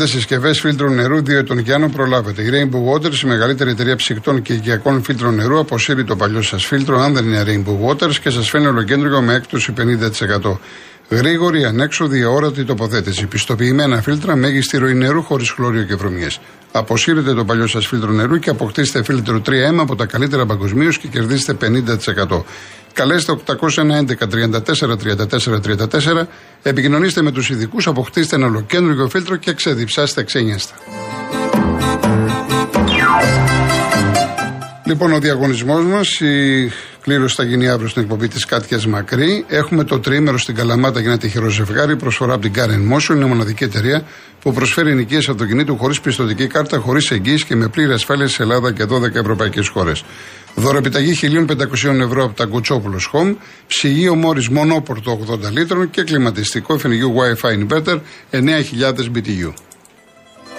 Θέλετε συσκευές φίλτρου νερού 2 ετών και άνω, προλάβετε. Η Rainbow Waters, η μεγαλύτερη εταιρεία ψυκτών και οικιακών φίλτρων νερού, αποσύρει το παλιό σας φίλτρο, αν δεν είναι Rainbow Waters, και σας φαίνει ολοκέντρο με έκπτωση 50%. Γρήγορη, ανέξοδη, αόρατη τοποθέτηση. Πιστοποιημένα φίλτρα, μέγιστη ροή νερού χωρίς χλώριο και βρωμιές. Αποσύρετε το παλιό σας φίλτρο νερού και αποκτήστε φίλτρο 3M από τα καλύτερα παγκοσμίως και κερδίστε 50%. Καλέστε 811 34 34 34, επικοινωνήστε με τους ειδικούς, αποκτήστε ένα ολοκέντρο φίλτρο και ξεδιψάστε ξένιαστα. Λοιπόν, ο διαγωνισμός μας, η κλήρωση θα γίνει αύριο στην εκπομπή της Κάτιας Μακρύ. Έχουμε το τρίμερο στην Καλαμάτα για ένα τυχερό ζευγάρι. Προσφορά από την Karen Motion. Είναι μοναδική εταιρεία που προσφέρει νοικίε αυτοκινήτου χωρίς πιστοτική κάρτα, χωρίς εγγύηση και με πλήρη ασφάλεια σε Ελλάδα και 12 ευρωπαϊκές χώρες. Δωρεπιταγή 1.500 ευρώ από τα Κουτσόπουλος Home, ψυγείο μόρι μονόπορτο 80 λίτρων και κλιματιστικό εφηνιγείου Wi-Fi Inverter 9.000 BTU.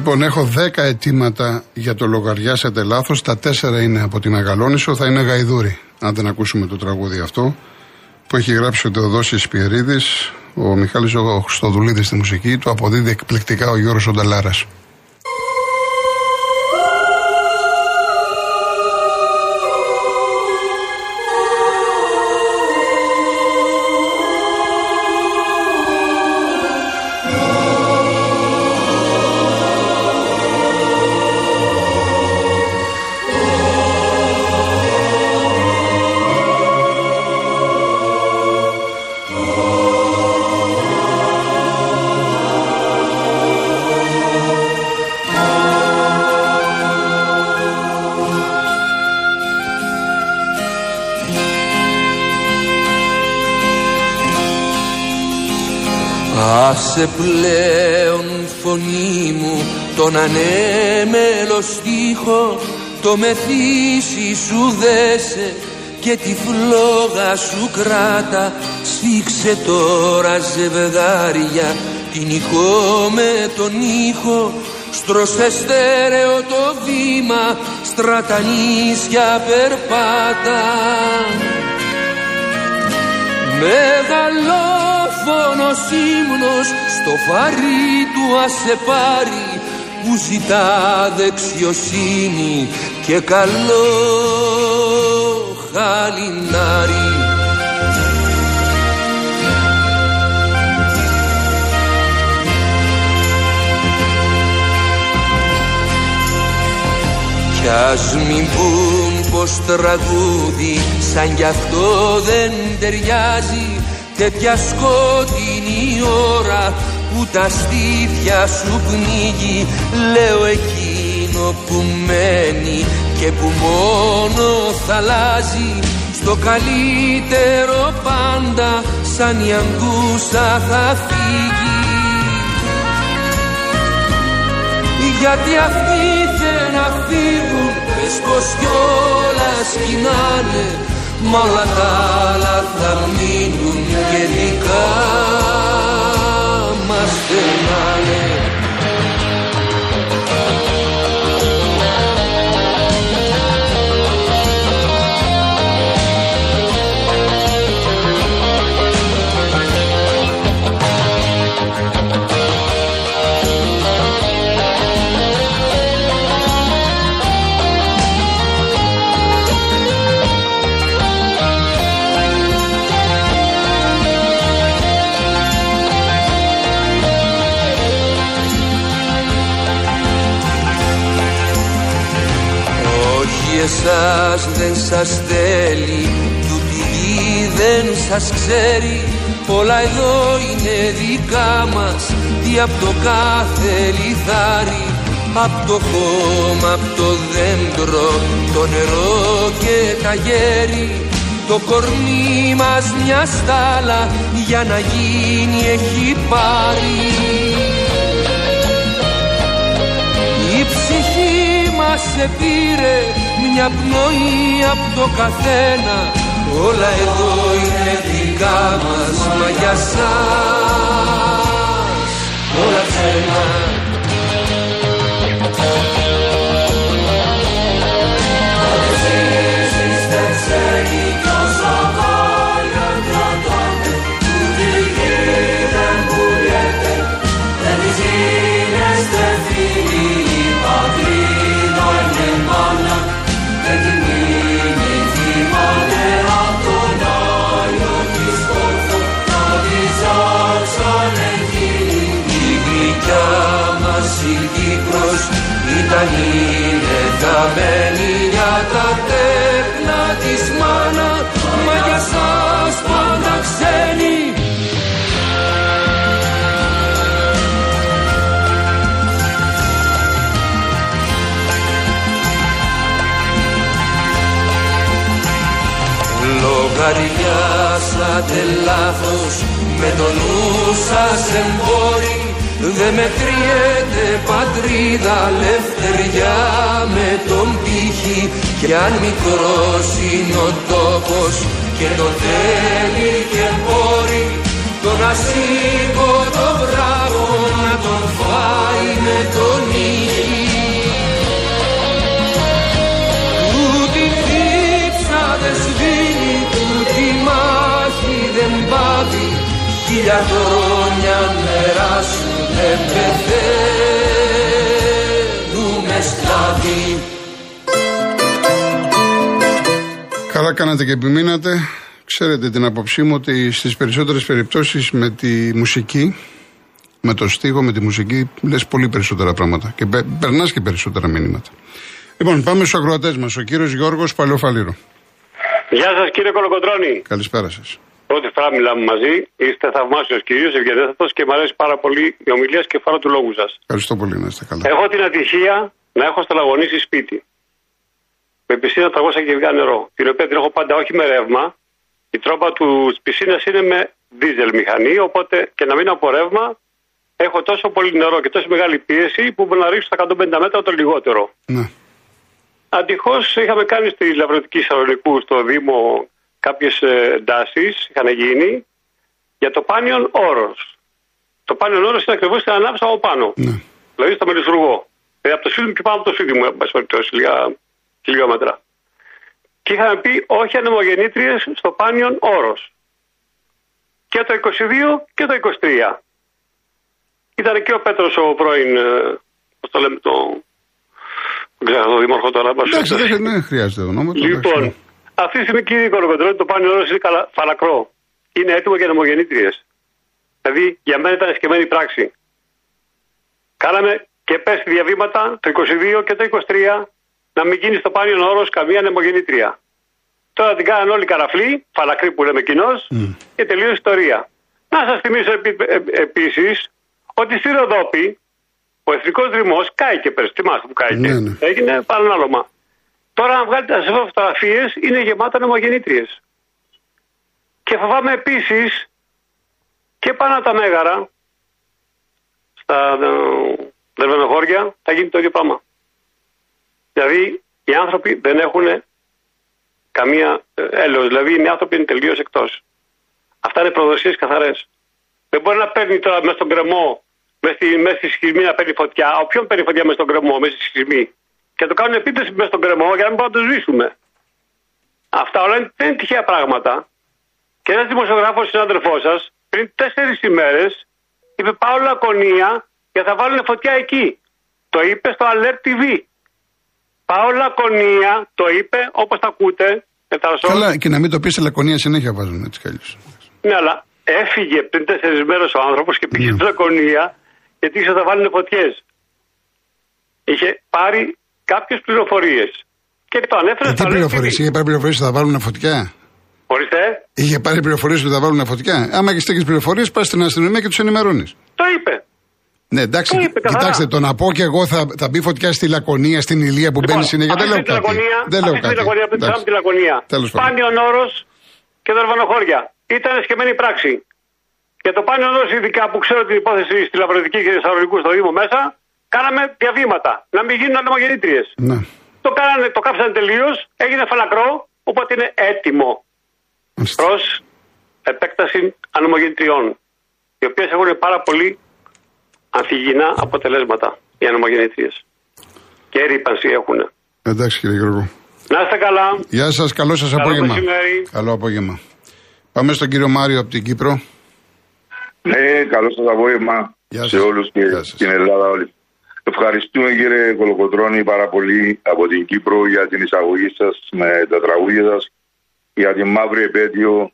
Λοιπόν, έχω 10 αιτήματα για το λογαριάσατε λάθος. Τα 4 είναι από τη Μεγαλόνισο, θα είναι γαϊδούρι. Αν δεν ακούσουμε το τραγούδι αυτό, που έχει γράψει ο Θεοδόσης Πιερίδης, ο Μιχάλης ο Χρυστοδουλίδη στη μουσική, του αποδίδει εκπληκτικά ο Γιώργος Ονταλάρας. Άσε πλέον φωνή μου τον ανέμελος στίχο το μεθύσι σου δέσε και τη φλόγα σου κράτα. Σφίξε τώρα ζευγάρια την ηχό με τον ήχο. Στρώσε στέρεο το βήμα στρατανίσια περπάτα Μεγαλό φόνος ύμνος στο φαρί του άσε πάρει που ζητά δεξιοσύνη και καλό χαλινάρι. Κι ας μην πούν πως τραγούδι σαν κι αυτό δεν ταιριάζει. Τέτοια σκότεινη ώρα που τα στήθια σου πνίγει. Λέω εκείνο που μένει και που μόνο θα αλλάζει. Στο καλύτερο πάντα σαν η αγκούσα θα φύγει. Γιατί αυτοί θέλουν να φύγουν πες πως κιόλας κοινάνε Μ' όλα τα άλλα θα μείνουν και δικά μας θεμάνε εσάς δεν σας θέλει Τούτη γη δεν σας ξέρει. Όλα εδώ είναι δικά μας Τι απ' το κάθε λιθάρι. Απ' το χώμα, απ' το δέντρο Το νερό και τα γέρι. Το κορμί μας μια στάλα Για να γίνει έχει πάρει. Η ψυχή μας σε πήρε μια πνοή από το καθένα. Όλα εδώ είναι δικά μας μα για σας είναι δεμένη για τα τέκνα της μάνα μα για σας πάντα ξένη. Λογαριάσατε λάθος με το νου σας εμπόρι Δε μετριέται πατρίδα λευτεριά με τον πύχη. Κι αν μικρός είναι ο τόπος και το θέλει και μπορεί Τον ασύγκο το μπράβο να τον φάει με τον ήχη Τούτη δίψα δεν σβήνει, τούτη μάχη δεν πάβει. Χίλια χρόνια περάσουν δεν πεθαίνουμε σκλάβοι Καλά κάνατε και επιμείνατε. Ξέρετε την απόψή μου ότι στις περισσότερες περιπτώσεις με τη μουσική, με το στίχο, με τη μουσική, λες πολύ περισσότερα πράγματα και περνάς και περισσότερα μηνύματα. Λοιπόν, πάμε στους ακροατές μας. Ο κύριος Γιώργος Παλαιοφαλήρο. Γεια σας κύριε Κολοκοντρώνη. Καλησπέρα σας. Πρώτη φορά μιλάμε μαζί. Είστε θαυμάσιος κυρίω, ευγενέστατος και μου αρέσει πάρα πολύ η ομιλία και φάρο του λόγου σας. Ευχαριστώ πολύ, να είστε καλά. Έχω την ατυχία να έχω σταλαγωνίσει σπίτι. Με πισίνα 300 κυβικά νερό. Την οποία την έχω πάντα όχι με ρεύμα. Η τρόπα του πισίνας είναι με δίζελ μηχανή. Οπότε και να μην από ρεύμα έχω τόσο πολύ νερό και τόσο μεγάλη πίεση που μπορώ να ρίξω στα 150 μέτρα το λιγότερο. Ναι. Αντυχώ είχαμε κάνει στη Λαβρωτική Σαρονικού στο Δήμο κάποιες ε, εντάσεις είχαν γίνει για το πάνιον όρος. Το πάνιον όρος είναι ακριβώς στην ανάψα από πάνω. Ναι. Δηλαδή στο Μελισσουργό. Δηλαδή από το σπίτι μου και πάνω από το σπίτι μου, εν περιπτώσει, λίγα χιλιόμετρα. Και είχαμε πει όχι ανεμογεννήτριες στο πάνιον όρος. Και το 22 και το 23. Ήταν και ο Πέτρος ο πρώην, ε, πώς το λέμε, το... Δεν ξέρω, το δήμαρχο τώρα. Εντάξει, δεν χρειάζεται ονόματα. Λοιπόν, αυτή τη στιγμή, κύριε Κολοκοντρόνη, το πάνελ όρο είναι καλα... φαλακρό. Είναι έτοιμο για νομογεννήτριες. Δηλαδή, για μένα ήταν σκεμμένη πράξη. Κάναμε και πέσει διαβήματα το 22 και το 23 να μην γίνει στο πάνελ όρος καμία νεμογεννήτρια. Τώρα την κάνανε όλοι καραφλή, φαλακρή που λέμε κοινός, mm. και τελείωσε η ιστορία. Να σας θυμίσω επί, ε, επίσης ότι στη Ροδόπη ο εθνικός δρυμό κάηκε πέρσι. Θυμάστε που κάηκε. Ναι, ναι. Έγινε παρανάλωμα. Τώρα, αν βγάλετε τι φωτογραφίες, είναι γεμάτα νομογεννήτριες. Και φοβάμαι επίσης και πάνω τα μέγαρα, στα δερβενοχώρια, θα γίνει το ίδιο πράγμα. Δηλαδή, οι άνθρωποι δεν έχουν καμία ε, έλεος. Δηλαδή, οι άνθρωποι είναι τελείως εκτός. Αυτά είναι προδοσίες καθαρές. Δεν μπορεί να παίρνει τώρα μέσα στον κρεμό, μέσα στη, μέσα στη σχισμή να παίρνει φωτιά. Ο ποιον παίρνει φωτιά μέσα στον κρεμό, μέσα στη σχισμή και το κάνουν επίθεση μέσα στον κρεμό για να μην μπορούμε να το σβήσουμε. Αυτά όλα δεν είναι τυχαία πράγματα. Και ένας δημοσιογράφος συνάδελφός σας πριν τέσσερις ημέρες είπε πάω λακωνία και θα βάλουν φωτιά εκεί. Το είπε στο Alert TV. Πάω λακωνία, το είπε όπως τα ακούτε. Καλά, και να μην το πεις σε λακωνία συνέχεια βάζουν έτσι κι Ναι, αλλά έφυγε πριν τέσσερις μέρες ο άνθρωπος και πήγε mm. στη λακωνία γιατί ίσως θα βάλουν φωτιές. Είχε πάρει κάποιες πληροφορίες. Και το ανέφερε ε, Τι πληροφορίες, είχε πάρει πληροφορίες ότι θα βάλουν φωτιά; Ορίστε. Είχε πάρει πληροφορίες ότι θα βάλουν φωτιά; Άμα έχεις τέτοιες πληροφορίες, πας στην αστυνομία και τους ενημερώνεις. Το είπε. Ναι, εντάξει, το είπε, κοιτάξτε, το να πω και εγώ θα, θα μπει φωτιά στη Λακωνία, στην Ηλία που λοιπόν, μπαίνει συνέχεια. Δεν λέω κάτι. Δεν λέω κάτι. Λακωνία, από τη Λακωνία. Πάνιον όρος και δορβανοχώρια. Ήταν σκεμμένη πράξη. Και το πάνιον όρος, ειδικά που ξέρω την υπόθεση στη Λαβροδική και Θεσσαλονικού στο Δήμο μέσα, κάναμε διαβήματα. Να μην γίνουν ανεμογεννήτριε. Ναι. Το, κάνανε, το κάψανε τελείως, έγινε φαλακρό, οπότε είναι έτοιμο Μάλιστα. προς επέκταση ανεμογεννητριών. Οι οποίες έχουν πάρα πολύ ανθυγιεινά αποτελέσματα οι ανεμογεννητριε. Και ρήπανση έχουν. Εντάξει κύριε Γιώργο. Να είστε καλά. Γεια σας, καλό σας Καλό απόγευμα. μεσημέρι. Καλό απόγευμα. Πάμε στον κύριο Μάριο από την Κύπρο. Ναι, καλό σας απόγευμα Γεια σε σας. όλους και Γεια σας. στην Ελλάδα όλοι. Ευχαριστούμε κύριε Κολοκοτρώνη πάρα πολύ από την Κύπρο για την εισαγωγή σας με τα τραγούδια σας για την μαύρη επέτειο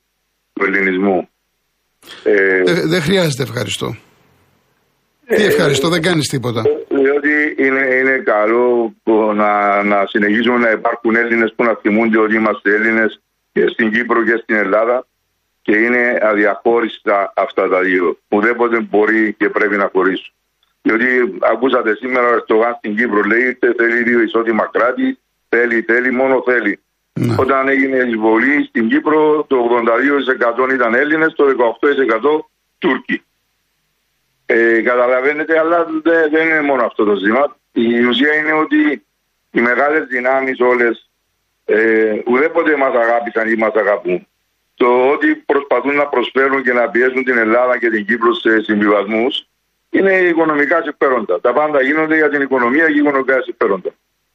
του ελληνισμού. Ε, Ε, δεν χρειάζεται ευχαριστώ. Τι ευχαριστώ, δεν κάνεις τίποτα. διότι είναι, είναι καλό που να, να συνεχίζουμε να υπάρχουν Έλληνες που να θυμούνται ότι είμαστε Έλληνες και στην Κύπρο και στην Ελλάδα και είναι αδιαχώριστα αυτά τα δύο. Ουδέποτε μπορεί και πρέπει να χωρίσουν. Διότι ακούσατε σήμερα ο Ερτογάν στην Κύπρο λέει είτε θέλει δύο ισότιμα κράτη, θέλει, θέλει, μόνο θέλει. Ναι. Όταν έγινε η εισβολή στην Κύπρο το 82% ήταν Έλληνες, το 18% Τούρκοι. Ε, καταλαβαίνετε, αλλά δεν, δεν είναι μόνο αυτό το ζήτημα. Η ουσία είναι ότι οι μεγάλες δυνάμεις όλες ε, ουδέποτε μας αγάπησαν ή μας αγαπούν. Το ότι προσπαθούν να προσφέρουν και να πιέσουν την Ελλάδα και την Κύπρο σε συμβιβασμούς είναι οικονομικά συμφέροντα. Τα πάντα γίνονται για την οικονομία και οικονομικά συμφέροντα.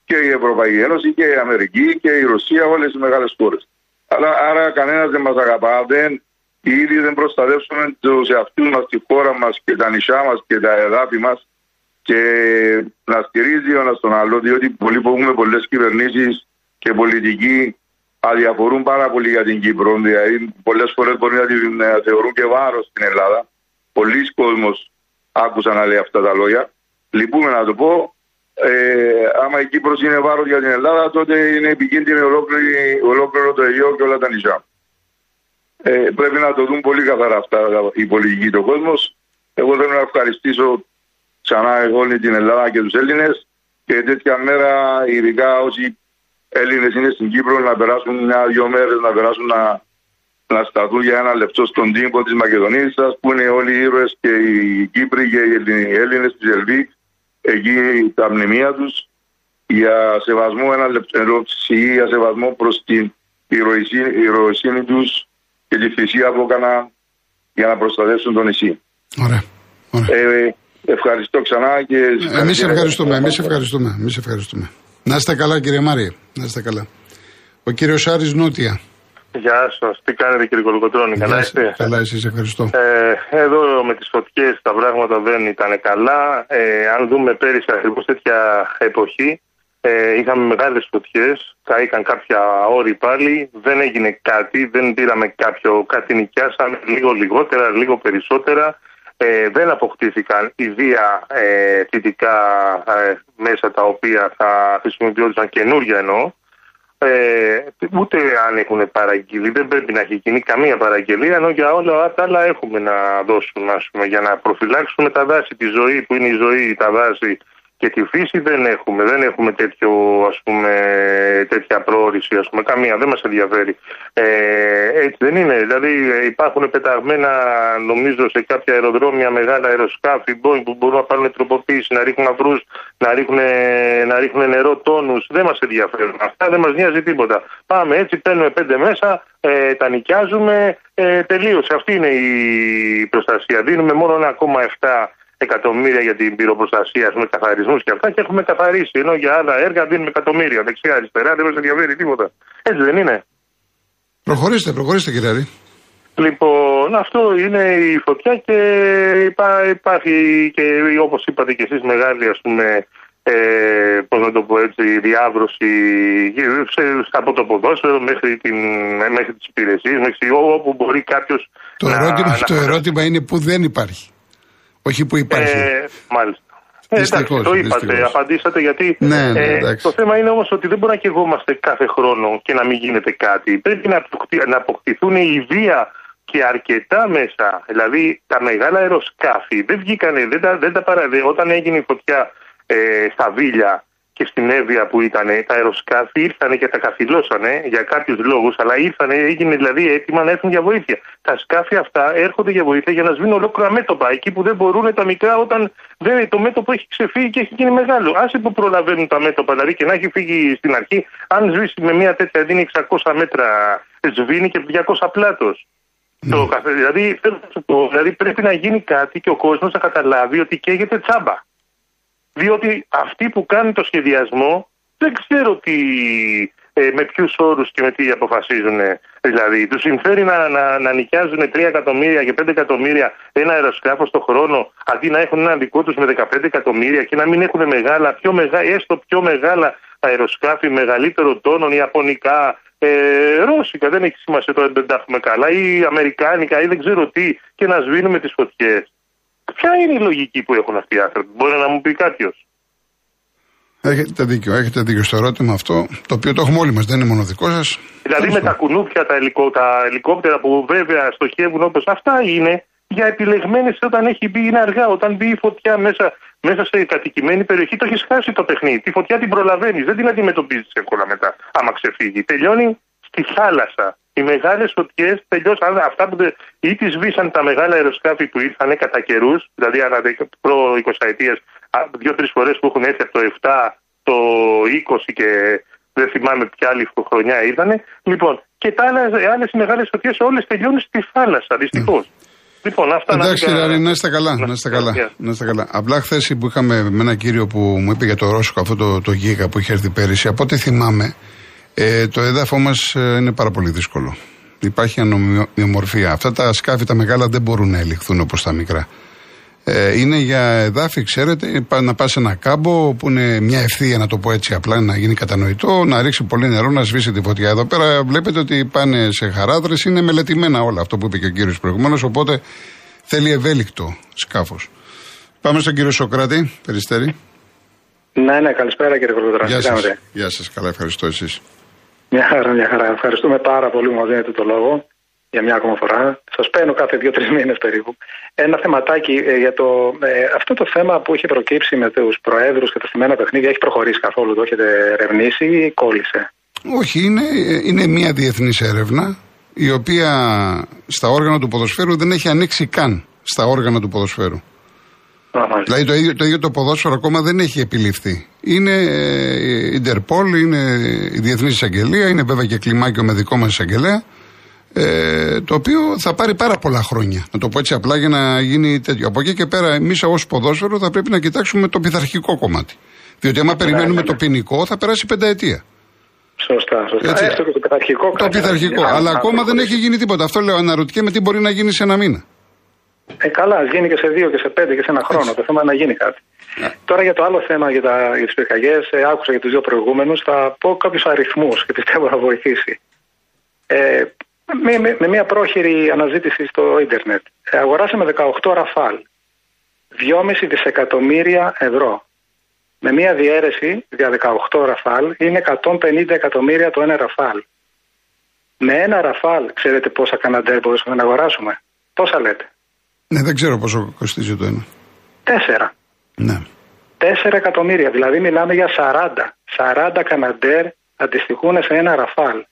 Και η Ευρωπαϊκή Ένωση και η Αμερική και η Ρωσία, όλες οι μεγάλες χώρες. Αλλά άρα κανένας δεν μας αγαπά, δεν, οι ίδιοι δεν προστατεύσουμε τους εαυτούς μας, τη χώρα μας και τα νησιά μας και τα εδάφη μας και να στηρίζει ο ένας τον άλλο, διότι πολλοί που έχουμε πολλές κυβερνήσεις και πολιτικοί αδιαφορούν πάρα πολύ για την Κύπρο. Δηλαδή, πολλές φορές μπορεί να την ε, θεωρούν και βάρος στην Ελλάδα. Πολλοί κόσμος άκουσαν να λέει αυτά τα λόγια. Λυπούμε να το πω. Ε, άμα η Κύπρος είναι βάρος για την Ελλάδα, τότε είναι επικίνδυνη ολόκληρη- ολόκληρο το Αιγαίο και όλα τα νησιά. Ε, πρέπει να το δουν πολύ καθαρά αυτά οι πολιτικοί του κόσμος. Εγώ θέλω να ευχαριστήσω ξανά όλη την Ελλάδα και τους Έλληνες και τέτοια μέρα ειδικά όσοι Έλληνες είναι στην Κύπρο να περάσουν μια-δυο μέρες να περάσουν να, να σταθούν για ένα λεπτό στον τύπο της Μακεδονίας που είναι όλοι οι ήρωες και οι Κύπροι και οι Ελλη- οι Έλληνες της Ελβή εκεί τα μνημεία τους για σεβασμό ένα λεπτό για σεβασμό προς την ηρωισύνη, ηρωισύνη τους και τη θυσία που έκανα για να προστατεύσουν το νησί. Ωραία. Ωραία. Ε, ευχαριστώ ξανά και Εμείς ευχαριστούμε, εμείς ευχαριστούμε, εμείς ευχαριστούμε. Να είστε καλά, κύριε Μάρη. Να είστε καλά. Ο κύριος Άρης Νότια. Γεια σας, τι κάνετε κύριε Κολοκοτρώνη, καλά Γεια είστε; σας. Καλά, εσεί ευχαριστώ. Ε, εδώ με τις φωτιές τα πράγματα δεν ήταν καλά. Ε, αν δούμε πέρυσι ακριβώς τέτοια εποχή, ε, είχαμε μεγάλες φωτιές, καήκαν κάποια όρη πάλι, δεν έγινε κάτι, δεν πήραμε κάποιο, κάτι νοικιάσαμε λίγο λιγότερα, λίγο περισσότερα. Ε, δεν αποκτήθηκαν ιδία ε, θετικά ε, μέσα τα οποία θα χρησιμοποιούνταν καινούργια εννοώ. Ε, ούτε αν έχουν παραγγείλει, δεν πρέπει να έχει γίνει καμία παραγγελία, ενώ για όλα τα άλλα έχουμε να δώσουμε, ας πούμε, για να προφυλάξουμε τα δάση, τη ζωή που είναι η ζωή, τα δάση και τη φύση δεν έχουμε. Δεν έχουμε τέτοιο, ας πούμε, τέτοια προώρηση, ας πούμε, καμία, δεν μας ενδιαφέρει. Ε, έτσι δεν είναι, δηλαδή ε, υπάρχουν πεταγμένα, νομίζω, σε κάποια αεροδρόμια μεγάλα αεροσκάφη, Boeing, που μπορούν να πάρουν τροποποίηση, να ρίχνουν αυρούς, να ρίχνουν, να ρίχνουν νερό τόνους, δεν μας ενδιαφέρουν. Αυτά δεν μας νοιάζει τίποτα. Πάμε έτσι, παίρνουμε πέντε μέσα, ε, τα νοικιάζουμε, ε, τελείωσε. Αυτή είναι η προστασία. Δίνουμε μόνο 1,7 εκατομμύρια για την πυροπροστασία, ας πούμε, καθαρισμούς και αυτά και έχουμε καθαρίσει. Ενώ για άλλα έργα δίνουμε εκατομμύρια. Δεξιά, αριστερά, δεν μας ενδιαφέρει τίποτα. Έτσι δεν είναι. Προχωρήστε, προχωρήστε, κύριε Άρη. Λοιπόν, αυτό είναι η φωτιά και υπά, υπάρχει και όπως είπατε και εσείς μεγάλη ας πούμε ε, πώς να το πω έτσι, διάβρωση σε, από το ποδόσφαιρο μέχρι, την, μέχρι τις υπηρεσίες, μέχρι όπου μπορεί κάποιος Το, να, ερώτημα, να- το ερώτημα είναι που δεν υπάρχει. Όχι που υπάρχει. Ε, μάλιστα. Ε, Δυστυχώς, εντάξει, το είπατε, δυστυχώς. απαντήσατε γιατί Ναι, ναι, ε, εντάξει. το θέμα είναι όμως ότι δεν μπορεί να κεγόμαστε κάθε χρόνο και να μην γίνεται κάτι. Πρέπει να, αποκτη- να αποκτηθούν η βία και αρκετά μέσα. Δηλαδή τα μεγάλα αεροσκάφη δεν βγήκανε, δεν τα, δεν τα παρα... δε- όταν έγινε η φωτιά ε, στα Βίλια και στην Εύβοια που ήταν τα αεροσκάφη ήρθανε και τα καθυλώσανε για κάποιους λόγους, αλλά ήρθανε, έγινε δηλαδή έτοιμα να έρθουν για βοήθεια. Τα σκάφη αυτά έρχονται για βοήθεια για να σβήνουν ολόκληρα μέτωπα. Εκεί που δεν μπορούν τα μικρά όταν δεν, το μέτωπο έχει ξεφύγει και έχει γίνει μεγάλο. Άσε που προλαβαίνουν τα μέτωπα, δηλαδή και να έχει φύγει στην αρχή, αν σβήσει με μια τέτοια δίνει 600 μέτρα, σβήνει και 200 πλάτος. Το, δηλαδή, δηλαδή πρέπει να γίνει κάτι και ο κόσμος να καταλάβει ότι καίγεται τσάμπα. Διότι αυτοί που κάνουν το σχεδιασμό δεν ξέρω τι, ε, με ποιους όρους και με τι αποφασίζουν. Δηλαδή, τους συμφέρει να, να, να νοικιάζουν 3 εκατομμύρια και 5 εκατομμύρια ένα αεροσκάφο το χρόνο, αντί να έχουν ένα δικό τους με 15 εκατομμύρια και να μην έχουν μεγάλα, πιο μεγάλα, έστω πιο μεγάλα αεροσκάφη μεγαλύτερο τόνων, ιαπωνικά, ε, ρώσικα, δεν έχει σημασία το δεν τα έχουμε καλά, ή αμερικάνικα ή δεν ξέρω τι, και να σβήνουμε τις φωτιές. Ποια είναι η λογική που έχουν αυτοί οι άνθρωποι, μπορεί να μου πει κάποιος. Έχετε δίκιο, έχετε δίκιο στο ερώτημα αυτό, το οποίο το έχουμε όλοι μας, δεν είναι μόνο δικό σας. Δηλαδή με τα κουνούπια, τα, ελικο, τα ελικόπτερα που βέβαια στοχεύουν όπως αυτά είναι για επιλεγμένες όταν έχει μπει, είναι αργά. Όταν μπει η φωτιά μέσα, μέσα σε κατοικημένη περιοχή, το έχεις χάσει το παιχνίδι. Τη φωτιά την προλαβαίνεις, δεν την αντιμετωπίζεις εύκολα μετά, άμα ξεφύγει. Τελειώνει στη θάλασσα. Οι μεγάλες φωτιές τελειώσαν. Αυτά που ή τις σβήσαν τα μεγάλα αεροσκάφη που ήρθαν κατά καιρούς, δηλαδή ανά προ 20 ετίε, δύο-τρεις φορές που έχουν έρθει από το 7, το 20 και δεν θυμάμαι ποια άλλη χρονιά ήταν. Λοιπόν, και τα άλλες μεγάλες φωτιές όλες τελειώνουν στη θάλασσα, δυστυχώς. Mm. Λοιπόν, αυτά Εντάξει, κύριε Άρη, να είστε καλά. Να είστε καλά. Να είστε καλά. Απλά χθες που είχαμε με ένα κύριο που μου είπε για το Ρώσικο αυτό το, το γίγα που είχε έρθει πέρυσι, από ό,τι θυμάμαι, ε, το έδαφο μας ε, είναι πάρα πολύ δύσκολο. Υπάρχει ανομοιομορφία. Αυτά τα σκάφη τα μεγάλα δεν μπορούν να ελιχθούν όπως τα μικρά. Ε, είναι για εδάφη, ξέρετε, να πας σε ένα κάμπο που είναι μια ευθεία, να το πω έτσι απλά, να γίνει κατανοητό, να ρίξει πολύ νερό, να σβήσει τη φωτιά. Εδώ πέρα βλέπετε ότι πάνε σε χαράδρες, είναι μελετημένα όλα αυτό που είπε και ο κύριος προηγουμένω, οπότε θέλει ευέλικτο σκάφος. Πάμε στον κύριο Σοκράτη, περιστέρη. Ναι, ναι, καλησπέρα κύριε Κολοδρά. Γεια σας. Γεια σας, καλά, ευχαριστώ εσείς. Μια χαρά, μια χαρά. Ευχαριστούμε πάρα πολύ που μας δίνετε το λόγο για μια ακόμα φορά. Σας παίρνω κάθε δύο-τρεις μήνες περίπου. Ένα θεματάκι ε, για το. Ε, αυτό το θέμα που είχε προκύψει με τους προέδρους και τα στημένα παιχνίδια έχει προχωρήσει καθόλου, το έχετε ερευνήσει ή κόλλησε; Όχι, είναι, είναι μια διεθνής έρευνα η οποία στα όργανα του ποδοσφαίρου δεν έχει ανοίξει καν στα όργανα του ποδοσφαίρου. Δηλαδή το ίδιο, το ίδιο το ποδόσφαιρο ακόμα δεν έχει επιληφθεί. Είναι ε, η Ιντερπολ, είναι η Διεθνής Εισαγγελία, είναι βέβαια και κλιμάκιο με δικό μας εισαγγελέα. Ε, το οποίο θα πάρει πάρα πολλά χρόνια. Να το πω έτσι απλά για να γίνει τέτοιο. Από εκεί και πέρα, εμείς ως ποδόσφαιρο θα πρέπει να κοιτάξουμε το πειθαρχικό κομμάτι. Διότι άμα περιμένουμε το ποινικό, θα περάσει πενταετία. Σωστά, σωστά. Έτσι. Έστω και το πειθαρχικό. Το πειθαρχικό. Αλλά ακόμα δεν έχει γίνει τίποτα. Αυτό λέω, αναρωτιέμαι τι μπορεί να γίνει σε ένα μήνα. Ε, καλά, α γίνει και σε δύο και σε πέντε και σε ένα χρόνο. Το θέμα είναι να γίνει κάτι. Ναι. Τώρα για το άλλο θέμα, για, τα, για τις πυρκαγιές, ε, άκουσα για τους δύο προηγούμενους. Θα πω κάποιους αριθμούς και πιστεύω θα βοηθήσει. Ε, με, με, με, μια πρόχειρη αναζήτηση στο ίντερνετ. Ε, αγοράσαμε 18 ραφάλ. 2,5 δισεκατομμύρια ευρώ. Με μια διαίρεση για 18 ραφάλ είναι 150 εκατομμύρια το ένα ραφάλ. Με ένα ραφάλ, ξέρετε πόσα καναντέρ μπορούσαμε να αγοράσουμε; Πόσα λέτε; Ναι, δεν ξέρω πόσο κοστίζει το ένα. Τέσσερα. Ναι. Τέσσερα εκατομμύρια. Δηλαδή μιλάμε για 40. 40 καναντέρ αντιστοιχούν σε ένα ραφάλ.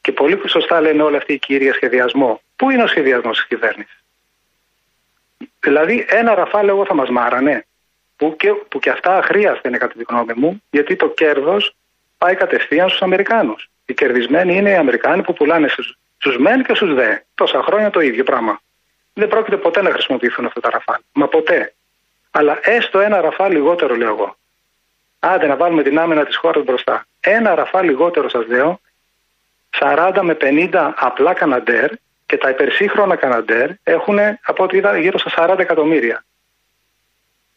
Και πολύ σωστά λένε όλοι αυτοί οι κύριοι για σχεδιασμό. Πού είναι ο σχεδιασμός της κυβέρνησης; Δηλαδή, ένα ραφάλ εγώ θα μας μάρανε. Που και, που και αυτά αχρίαστα είναι κατά τη γνώμη μου, γιατί το κέρδος πάει κατευθείαν στους Αμερικάνους. Οι κερδισμένοι είναι οι Αμερικάνοι που πουλάνε στους μεν και στους δε. Τόσα χρόνια το ίδιο πράγμα δεν πρόκειται ποτέ να χρησιμοποιηθούν αυτά τα ραφάλ. Μα ποτέ. Αλλά έστω ένα ραφάλ λιγότερο, λέω εγώ. Άντε να βάλουμε την άμυνα της χώρας μπροστά. Ένα ραφάλ λιγότερο, σας λέω, 40 με 50 απλά καναντέρ και τα υπερσύγχρονα καναντέρ έχουν από ό,τι είδα γύρω στα 40 εκατομμύρια.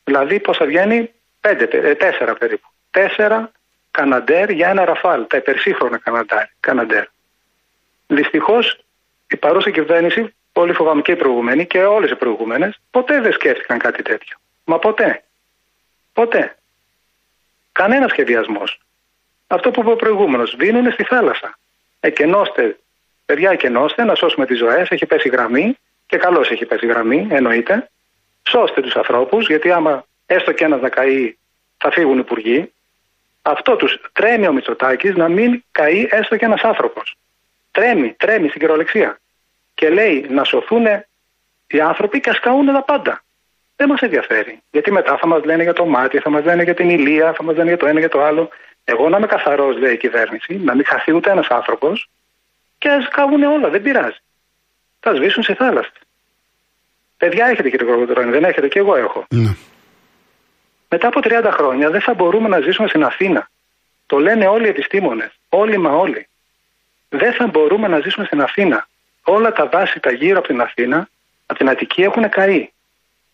Δηλαδή πόσα βγαίνει, 5, 4 ε, περίπου. 4 καναντέρ για ένα ραφάλ, τα υπερσύγχρονα καναντέρ. Δυστυχώς η παρούσα κυβέρνηση πολύ φοβάμαι και οι προηγούμενοι και όλες οι προηγούμενες, ποτέ δεν σκέφτηκαν κάτι τέτοιο. Μα ποτέ. Ποτέ. Κανένας σχεδιασμός. Αυτό που είπε ο προηγούμενος, βίνουν στη θάλασσα. Εκενώστε, παιδιά, εκενώστε, να σώσουμε τις ζωές. Έχει πέσει γραμμή και καλώς έχει πέσει γραμμή, εννοείται. Σώστε τους ανθρώπους, γιατί άμα έστω και ένα να καεί, θα φύγουν οι υπουργοί. Αυτό τους τρέμει ο Μητσοτάκης να μην καεί έστω και ένας άνθρωπος. Τρέμει, τρέμει στην κυριολεξία. Και λέει να σωθούν οι άνθρωποι και ας καούν τα πάντα. Δεν μας ενδιαφέρει. Γιατί μετά θα μας λένε για το μάτι, θα μας λένε για την ηλία, θα μας λένε για το ένα για το άλλο. Εγώ να είμαι καθαρός, λέει η κυβέρνηση, να μην χαθεί ούτε ένας άνθρωπος και ας καούν όλα, δεν πειράζει. Θα σβήσουν σε θάλασσα. Παιδιά έχετε κύριε Κολοκοτρόνη, δεν έχετε και εγώ έχω. Ναι. Μετά από 30 χρόνια δεν θα μπορούμε να ζήσουμε στην Αθήνα. Το λένε όλοι οι επιστήμονες. Όλοι μα όλοι. Δεν θα μπορούμε να ζήσουμε στην Αθήνα. Όλα τα δάση τα γύρω από την Αθήνα, από την Αττική έχουν καεί.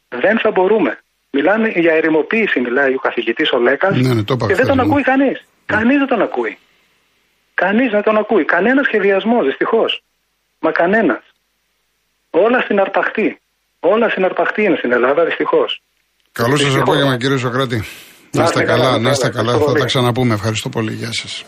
Δεν θα μπορούμε. Μιλάνε για ερημοποίηση, μιλάει ο καθηγητής ο Λέκας. Ναι, ναι, το είπα και δεν χθες, τον ναι. ακούει κανείς. Κανείς δεν τον ακούει. Κανείς δεν τον ακούει. Κανένας σχεδιασμός, δυστυχώς. Μα κανένας. Όλα στην αρπαχτή. Όλα στην αρπαχτή είναι στην Ελλάδα, δυστυχώς. Καλό σας Δυστυχώς. απόγευμα κύριε Σοκράτη. Να είστε καλά, να είστε καλά. Θα τα ξαναπούμε. Ευχαριστώ πολύ. Γεια σας.